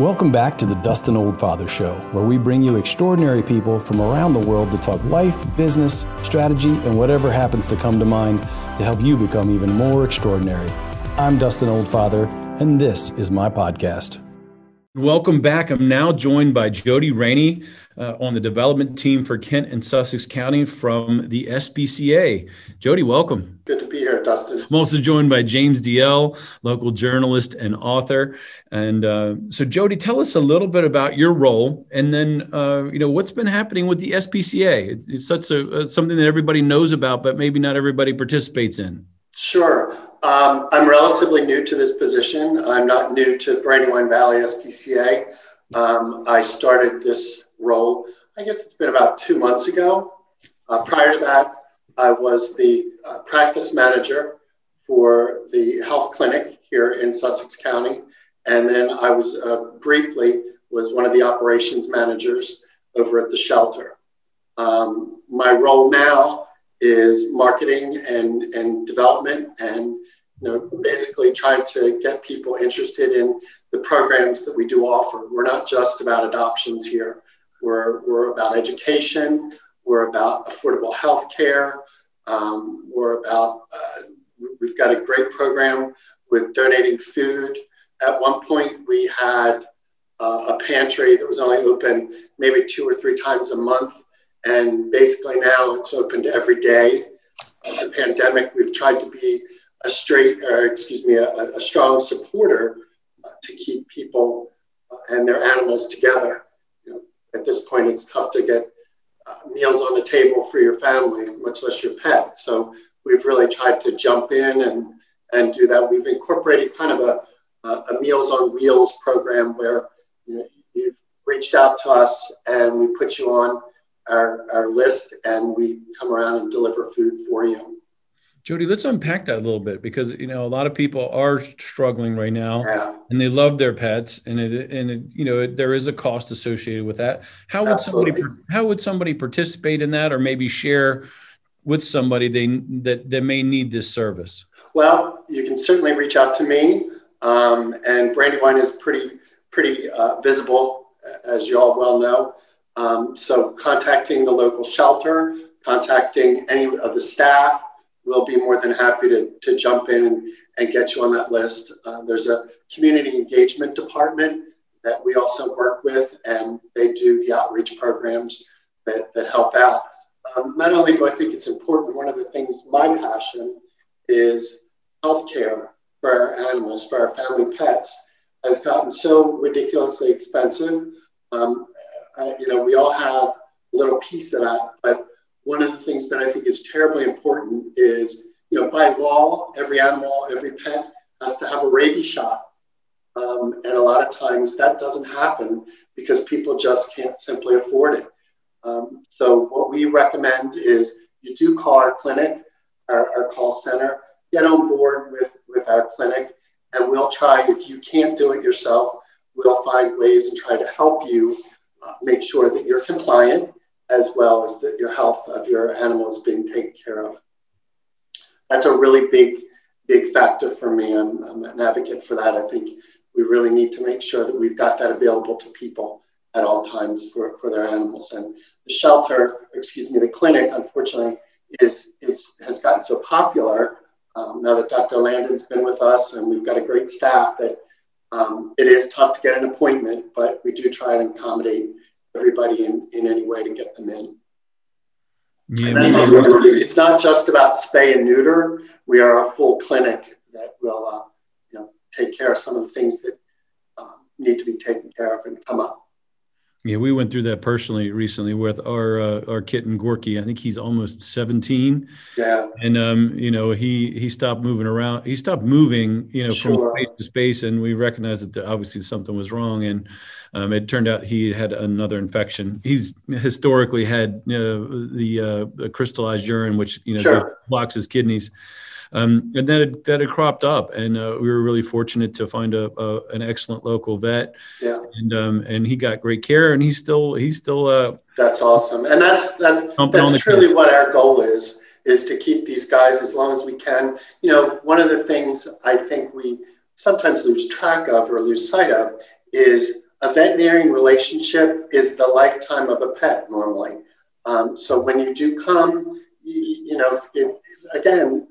Welcome back to the Dustin Oldfather Show, where we bring you extraordinary people from around the world to talk life, business, strategy, and whatever happens to come to mind to help you become even more extraordinary. I'm Dustin Oldfather, and this is my podcast. Welcome back. I'm now joined by Jody Rini uh, on the development team for Kent and Sussex County from the SPCA. Jody, welcome. Good to be here, Dustin. I'm also joined by James DL, local journalist and author. And uh, so, Jody, tell us a little bit about your role, and then uh, you know what's been happening with the SPCA. It's, it's such a uh, something that everybody knows about, but maybe not everybody participates in. Sure. Um, I'm relatively new to this position. I'm not new to Brandywine Valley SPCA. Um, I started this role, I guess it's been about two months ago. Uh, prior to that, I was the uh, practice manager for the health clinic here in Sussex County. And then I was uh, briefly was one of the operations managers over at the shelter. Um, my role now is marketing and, and development and you know, basically trying to get people interested in the programs that we do offer. We're not just about adoptions here. We're, we're about education. We're about affordable health care. Um, we're about, uh, we've got a great program with donating food. At one point, we had uh, a pantry that was only open maybe two or three times a month. And basically now it's opened every day. The pandemic, we've tried to be a straight, or excuse me, a, a strong supporter uh, to keep people uh, and their animals together. You know, at this point, it's tough to get uh, meals on the table for your family, much less your pet. So we've really tried to jump in and and do that. We've incorporated kind of a, a Meals on Wheels program where you know, you've reached out to us and we put you on our, our list and we come around and deliver food for you. Jody, let's unpack that a little bit because you know a lot of people are struggling right now, yeah. and they love their pets, and it and it, you know there is a cost associated with that. How would Absolutely. somebody how would somebody participate in that, or maybe share with somebody they that that may need this service? Well, you can certainly reach out to me, um, and Brandywine is pretty pretty uh, visible, as you all well know. Um, so contacting the local shelter, contacting any of the staff, we'll be more than happy to, to jump in and, and get you on that list. Uh, there's a community engagement department that we also work with, and they do the outreach programs that, that help out. Um, not only do I think it's important, one of the things, my passion is healthcare for our animals, for our family pets, has gotten so ridiculously expensive. Um, uh, you know, we all have a little piece of that. But one of the things that I think is terribly important is, you know, by law, every animal, every pet has to have a rabies shot. Um, and a lot of times that doesn't happen because people just can't simply afford it. Um, so what we recommend is you do call our clinic, our, our call center, get on board with, with our clinic, and we'll try, if you can't do it yourself, we'll find ways and try to help you uh, make sure that you're compliant as well as that your health of your animal is being taken care of. That's a really big, big factor for me. I'm, I'm an advocate for that. I think we really need to make sure that we've got that available to people at all times for, for their animals. And the shelter, excuse me, the clinic, unfortunately, is, is has gotten so popular um, now that Dr. Landon's been with us and we've got a great staff that um, it is tough to get an appointment, but we do try and accommodate everybody in, in any way to get them in. Yeah, it's not just about spay and neuter. We are a full clinic that will, uh, you know, take care of some of the things that uh, need to be taken care of and come up. Yeah, we went through that personally recently with our uh, our kitten Gorky. I think he's almost 17. Yeah. And um, you know, he he stopped moving around. He stopped moving, you know, sure. from space to space, and we recognized that obviously something was wrong. And um, it turned out he had another infection. He's historically had uh, the uh, crystallized urine, which you know sure. blocks his kidneys. Um, and then it, that had cropped up, and uh, we were really fortunate to find a, a an excellent local vet. Yeah. And um, and he got great care, and he's still he's still. Uh, that's awesome, and that's that's that's truly what our goal is is to keep these guys as long as we can. You know, one of the things I think we sometimes lose track of or lose sight of is a veterinarian relationship is the lifetime of a pet normally. Um, so when you do come, you, you know, it, again,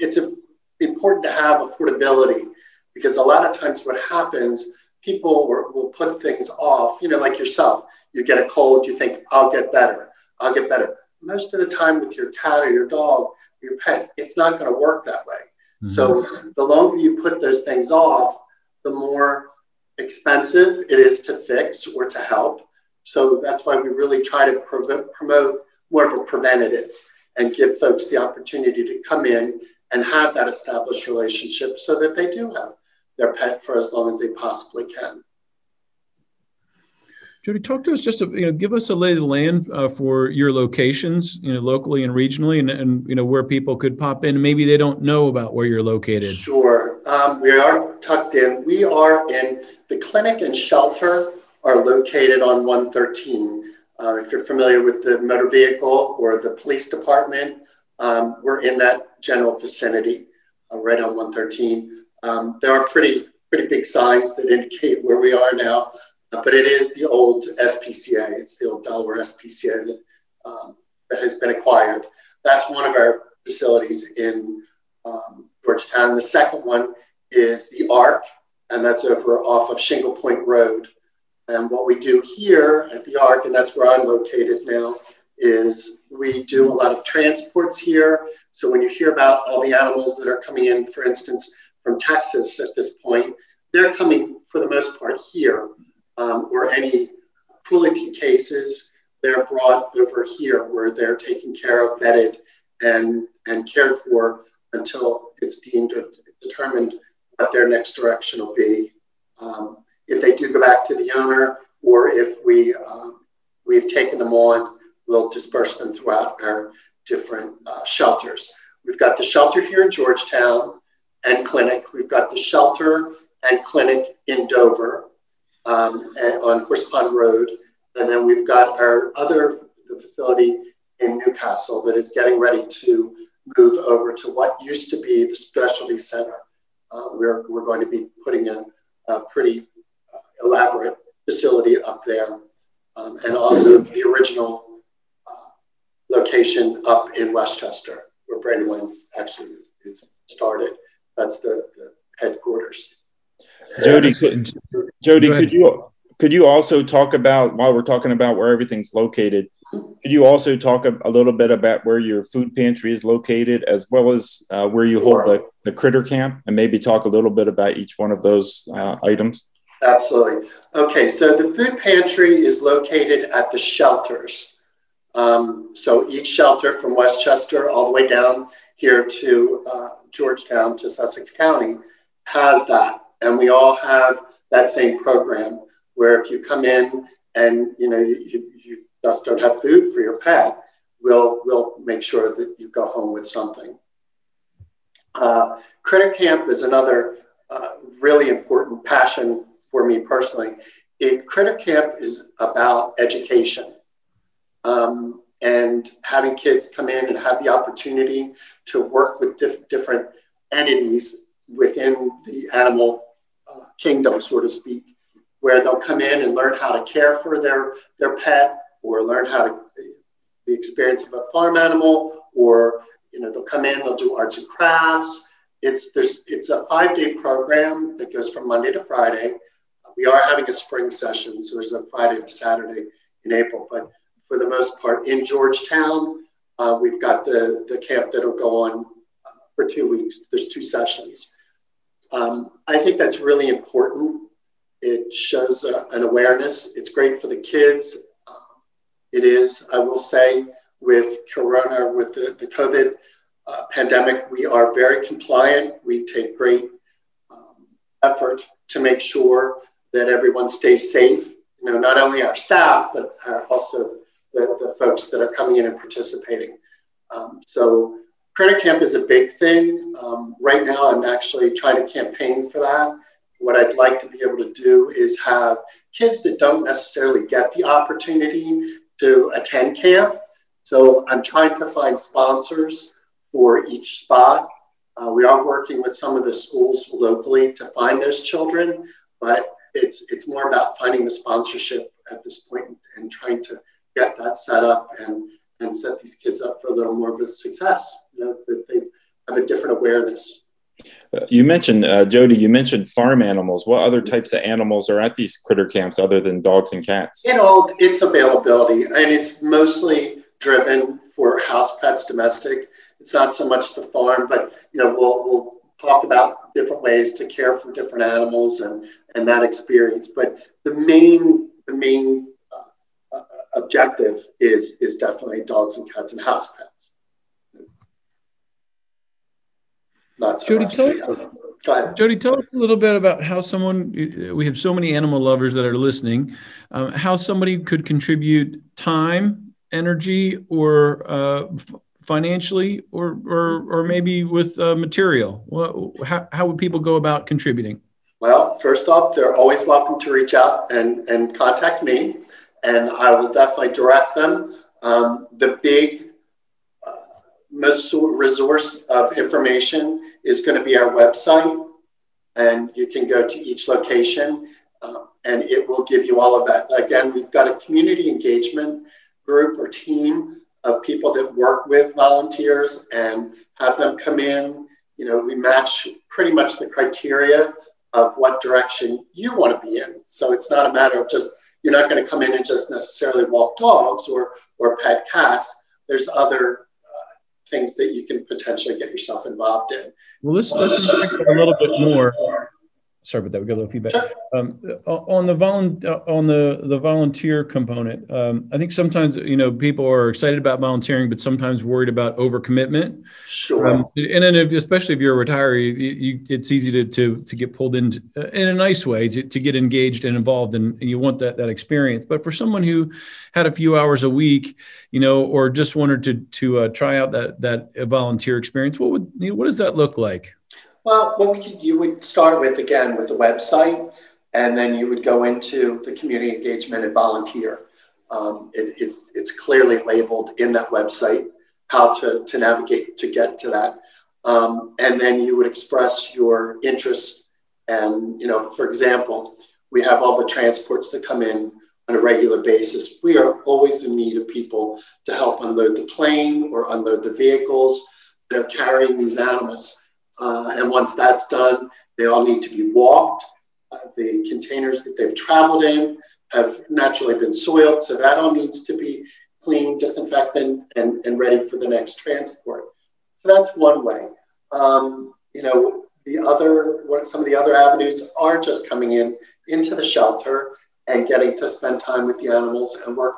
it's a, important to have affordability because a lot of times what happens, people will, will put things off, you know, like yourself. You get a cold, you think, I'll get better, I'll get better. Most of the time with your cat or your dog, your pet, it's not going to work that way. Mm-hmm. So the longer you put those things off, the more expensive it is to fix or to help. So that's why we really try to promote more of a preventative and give folks the opportunity to come in and have that established relationship so that they do have their pet for as long as they possibly can. Jody, talk to us just, to, you know, give us a lay of the land uh, for your locations, you know, locally and regionally, and, and you know where people could pop in. Maybe they don't know about where you're located. Sure, um, we are tucked in. We are in the clinic and shelter are located on 113. Uh, if you're familiar with the motor vehicle or the police department, um, we're in that general vicinity, uh, right on 113. Um, there are pretty pretty big signs that indicate where we are now but it is the old SPCA. It's the old Delaware SPCA that, um, that has been acquired. That's one of our facilities in um, Georgetown. The second one is the ARC, and that's over off of Shingle Point Road. And what we do here at the ARC, and that's where I'm located now, is we do a lot of transports here. So when you hear about all the animals that are coming in, for instance, from Texas at this point, they're coming for the most part here um, or any cruelty cases, they're brought over here where they're taken care of, vetted, and, and cared for until it's deemed determined what their next direction will be. Um, if they do go back to the owner, or if we um, we've taken them on, we'll disperse them throughout our different uh, shelters. We've got the shelter here in Georgetown and clinic. We've got the shelter and clinic in Dover um, on Horse Pond Road. And then we've got our other facility in New Castle that is getting ready to move over to what used to be the specialty center. Uh, we're, we're going to be putting a, a pretty elaborate facility up there. Um, and also the original uh, location up in West Chester, where Brandywine actually is, is started. That's the, the headquarters. Jody, could, Jody, could you could you also talk about while we're talking about where everything's located? Could you also talk a, a little bit about where your food pantry is located, as well as uh, where you hold the, the critter camp, and maybe talk a little bit about each one of those uh, items? Absolutely. Okay, so the food pantry is located at the shelters. Um, so each shelter from West Chester all the way down here to uh, Georgetown to Sussex County has that and we all have that same program where if you come in and you know you, you just don't have food for your pet, we'll we'll make sure that you go home with something. Uh, Critter Camp is another uh, really important passion for me personally. It, Critter Camp is about education um, and having kids come in and have the opportunity to work with diff- different entities within the animal kingdom, so to speak, where they'll come in and learn how to care for their, their pet or learn how to the experience of a farm animal, or you know, they'll come in, they'll do arts and crafts. It's there's it's a five-day program that goes from Monday to Friday. We are having a spring session, so there's a Friday to Saturday in April, but for the most part in Georgetown, uh, we've got the, the camp that'll go on uh, for two weeks. There's two sessions. Um, I think that's really important. It shows uh, an awareness. It's great for the kids. Um, it is, I will say, with Corona, with the, the COVID uh, pandemic, we are very compliant. We take great um, effort to make sure that everyone stays safe. You know, not only our staff, but uh, also the, the folks that are coming in and participating. Um, so Critter Camp is a big thing. Um, right now, I'm actually trying to campaign for that. What I'd like to be able to do is have kids that don't necessarily get the opportunity to attend camp. So I'm trying to find sponsors for each spot. Uh, we are working with some of the schools locally to find those children, but it's it's more about finding the sponsorship at this point and trying to get that set up and and set these kids up for a little more of a success. You know, that they have a different awareness. Uh, you mentioned uh, Jody. You mentioned farm animals. What other types of animals are at these critter camps other than dogs and cats? You know, it's availability, and it's mostly driven for house pets, domestic. It's not so much the farm, but you know, we'll we'll talk about different ways to care for different animals and and that experience. But the main the main uh, uh objective is is definitely dogs and cats and house pets. Not so Jody, tell, Jody, tell us a little bit about how someone, we have so many animal lovers that are listening, um, how somebody could contribute time, energy, or uh, financially, or, or, or maybe with uh, material. How, how would people go about contributing? Well, first off, they're always welcome to reach out and, and contact me, and I will definitely direct them. Um, the big most resource of information is going to be our website. And you can go to each location uh, and it will give you all of that. Again, we've got a community engagement group or team of people that work with volunteers and have them come in. You know, we match pretty much the criteria of what direction you want to be in. So it's not a matter of just, you're not going to come in and just necessarily walk dogs or, or pet cats. There's other uh, things that you can potentially get yourself involved in. Well, let's let's a little bit more sorry about that. We got a little feedback um, on the volu- on the the volunteer component. Um, I think sometimes you know people are excited about volunteering, but sometimes worried about overcommitment. Sure. Um, and then, if, especially if you're a retiree, you, you, it's easy to, to to get pulled in uh, in a nice way to, to get engaged and involved, and, and you want that that experience. But for someone who had a few hours a week, you know, or just wanted to to uh, try out that that volunteer experience, what would you know, what does that look like? Well, what we could, you would start with again with the website, and then you would go into the community engagement and volunteer. Um, it, it, it's clearly labeled in that website how to, to navigate to get to that. Um, and then you would express your interest. And, you know, for example, we have all the transports that come in on a regular basis. We are always in need of people to help unload the plane or unload the vehicles that are carrying these animals. Uh, and once that's done, they all need to be walked. Uh, the containers that they've traveled in have naturally been soiled, so that all needs to be cleaned, disinfected, and, and ready for the next transport. So that's one way. Um, you know, the other, what some of the other avenues are just coming in into the shelter and getting to spend time with the animals and work.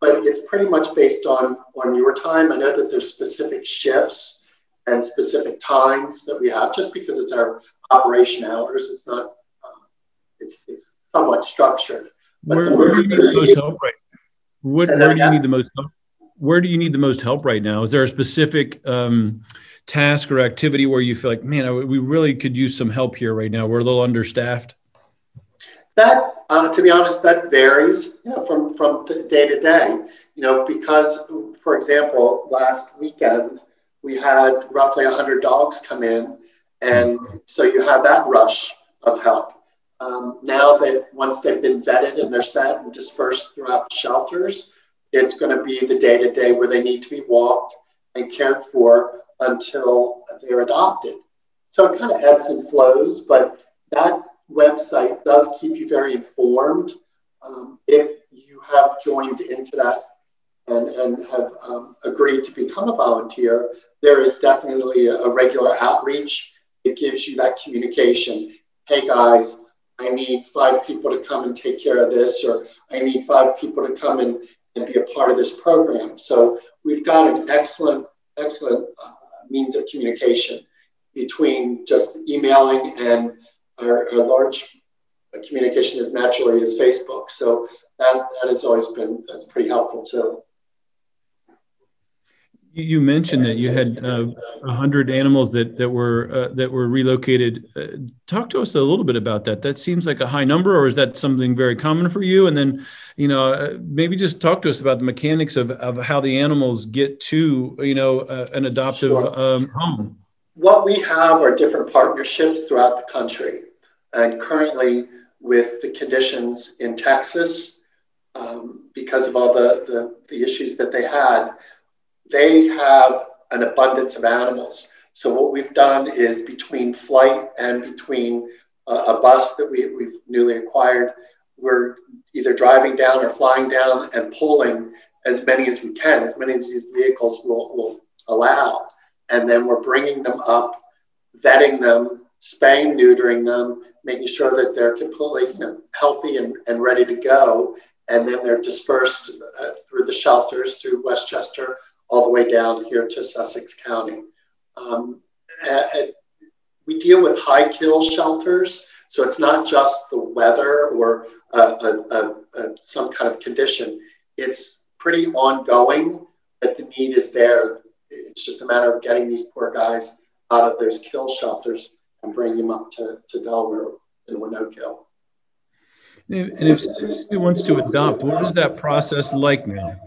But it's pretty much based on on your time. I know that there's specific shifts and specific times that we have, just because it's our operation hours. It's not, um, it's, it's somewhat structured. Where, where, do you need the most help right? What, where do you need the most help? Where do you need the most help right now? Is there a specific um, task or activity where you feel like, man, we really could use some help here right now? We're a little understaffed. That, uh, to be honest, that varies, you know, from from day to day. You know, because, for example, last weekend we had roughly 100 dogs come in. And so you have that rush of help. Um, now that once they've been vetted and they're set and dispersed throughout the shelters, it's going to be the day to day where they need to be walked and cared for until they're adopted. So it kind of ebbs and flows, but that website does keep you very informed. Um, if you have joined into that and, and have um, agreed to become a volunteer, there is definitely a, a regular outreach. It gives you that communication. Hey guys, I need five people to come and take care of this, or I need five people to come and, and be a part of this program. So we've got an excellent, excellent uh, means of communication between just emailing and our, our large communication is naturally is Facebook. So that, that has always been that's pretty helpful too. You mentioned that you had uh, a uh, hundred animals that that were uh, that were relocated. Uh, talk to us a little bit about that. That seems like a high number, or is that something very common for you? And then, you know, uh, maybe just talk to us about the mechanics of, of how the animals get to you know uh, an adoptive sure. um, home. What we have are different partnerships throughout the country, and currently with the conditions in Texas um, because of all the, the, the issues that they had. They have an abundance of animals. So what we've done is between flight and between uh, a bus that we, we've newly acquired, we're either driving down or flying down and pulling as many as we can, as many as these vehicles will, will allow. And then we're bringing them up, vetting them, spaying, neutering them, making sure that they're completely you know, healthy and, and ready to go. And then they're dispersed uh, through the shelters, through West Chester, all the way down here to Sussex County. Um, we deal with high kill shelters, so it's not just the weather or a, a, a, some kind of condition. It's pretty ongoing, but the need is there. It's just a matter of getting these poor guys out of those kill shelters and bringing them up to, to Delaware and we're no-kill. And if somebody wants to adopt, what is that process like now?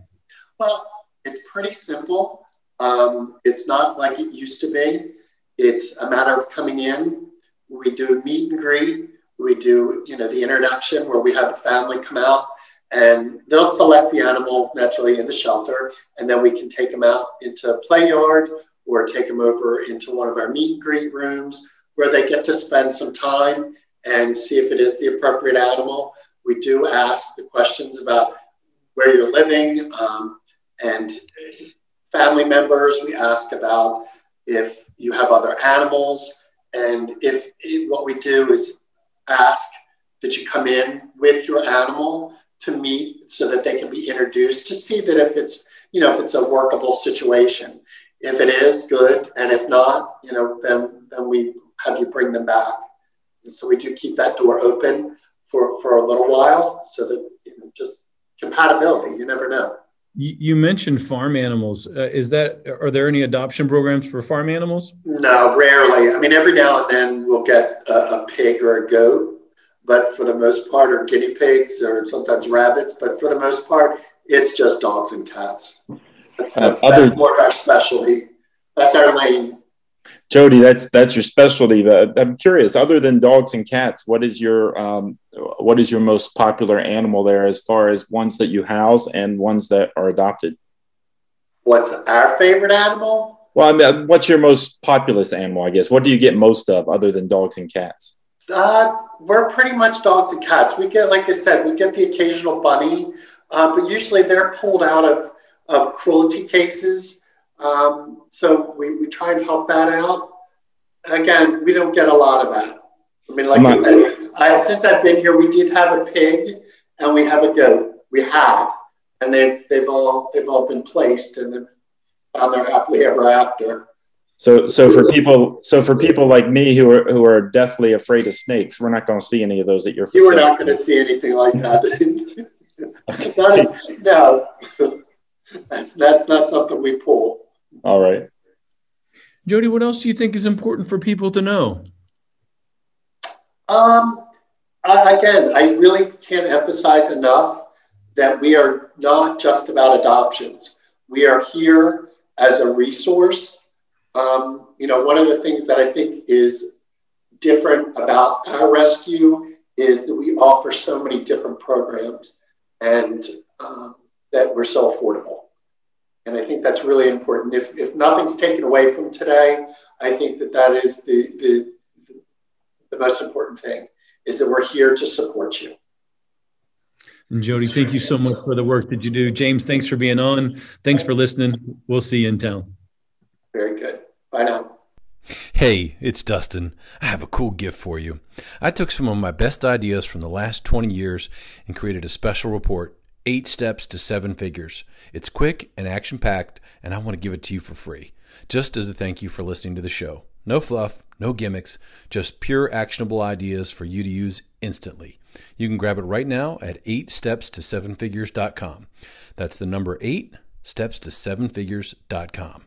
Well, it's pretty simple. Um, it's not like it used to be. It's a matter of coming in. We do meet and greet. We do, you know, the introduction where we have the family come out and they'll select the animal naturally in the shelter, and then we can take them out into a play yard or take them over into one of our meet and greet rooms where they get to spend some time and see if it is the appropriate animal. We do ask the questions about where you're living um, and family members. We ask about if you have other animals. And if what we do is ask that you come in with your animal to meet so that they can be introduced to see that if it's, you know, if it's a workable situation. If it is, good. And if not, you know, then, then we have you bring them back. And so we do keep that door open for, for a little while so that, you know, just compatibility, you never know. You mentioned farm animals. Uh, is that are there any adoption programs for farm animals? No, rarely. I mean, every now and then we'll get a, a pig or a goat, but for the most part, or guinea pigs or sometimes rabbits. But for the most part, it's just dogs and cats. That's, that's, uh, that's more of our specialty. That's our lane. Jody, that's that's your specialty. But I'm curious. Other than dogs and cats, what is your um, what is your most popular animal there, as far as ones that you house and ones that are adopted? What's our favorite animal? Well, I mean, what's your most populous animal? I guess. What do you get most of, other than dogs and cats? Uh, we're pretty much dogs and cats. We get, like I said, we get the occasional bunny, uh, but usually they're pulled out of of cruelty cases. Um, so we, we try and help that out. Again, we don't get a lot of that. I mean, like I said, I, since I've been here, we did have a pig and we have a goat. We had, and they've they've all they've all been placed and they've found their happily ever after. So, so for people, so for people like me who are who are deathly afraid of snakes, we're not going to see any of those at your facility. You are not going to see anything like that. that is, no, that's that's not something we pull. All right. Jody, what else do you think is important for people to know? Um, I, again, I really can't emphasize enough that we are not just about adoptions. We are here as a resource. Um, you know, one of the things that I think is different about our rescue is that we offer so many different programs and um, that we're so affordable. And I think that's really important. If, if nothing's taken away from today, I think that that is the, the, the most important thing is that we're here to support you. And Jody, thank you so much for the work that you do. James, thanks for being on. Thanks for listening. We'll see you in town. Very good. Bye now. Hey, it's Dustin. I have a cool gift for you. I took some of my best ideas from the last 20 years and created a special report Eight Steps to Seven Figures. It's quick and action packed, and I want to give it to you for free, just as a thank you for listening to the show. No fluff, no gimmicks, just pure actionable ideas for you to use instantly. You can grab it right now at 8stepsto7figures.com. That's the number 8 steps to 7figures.com.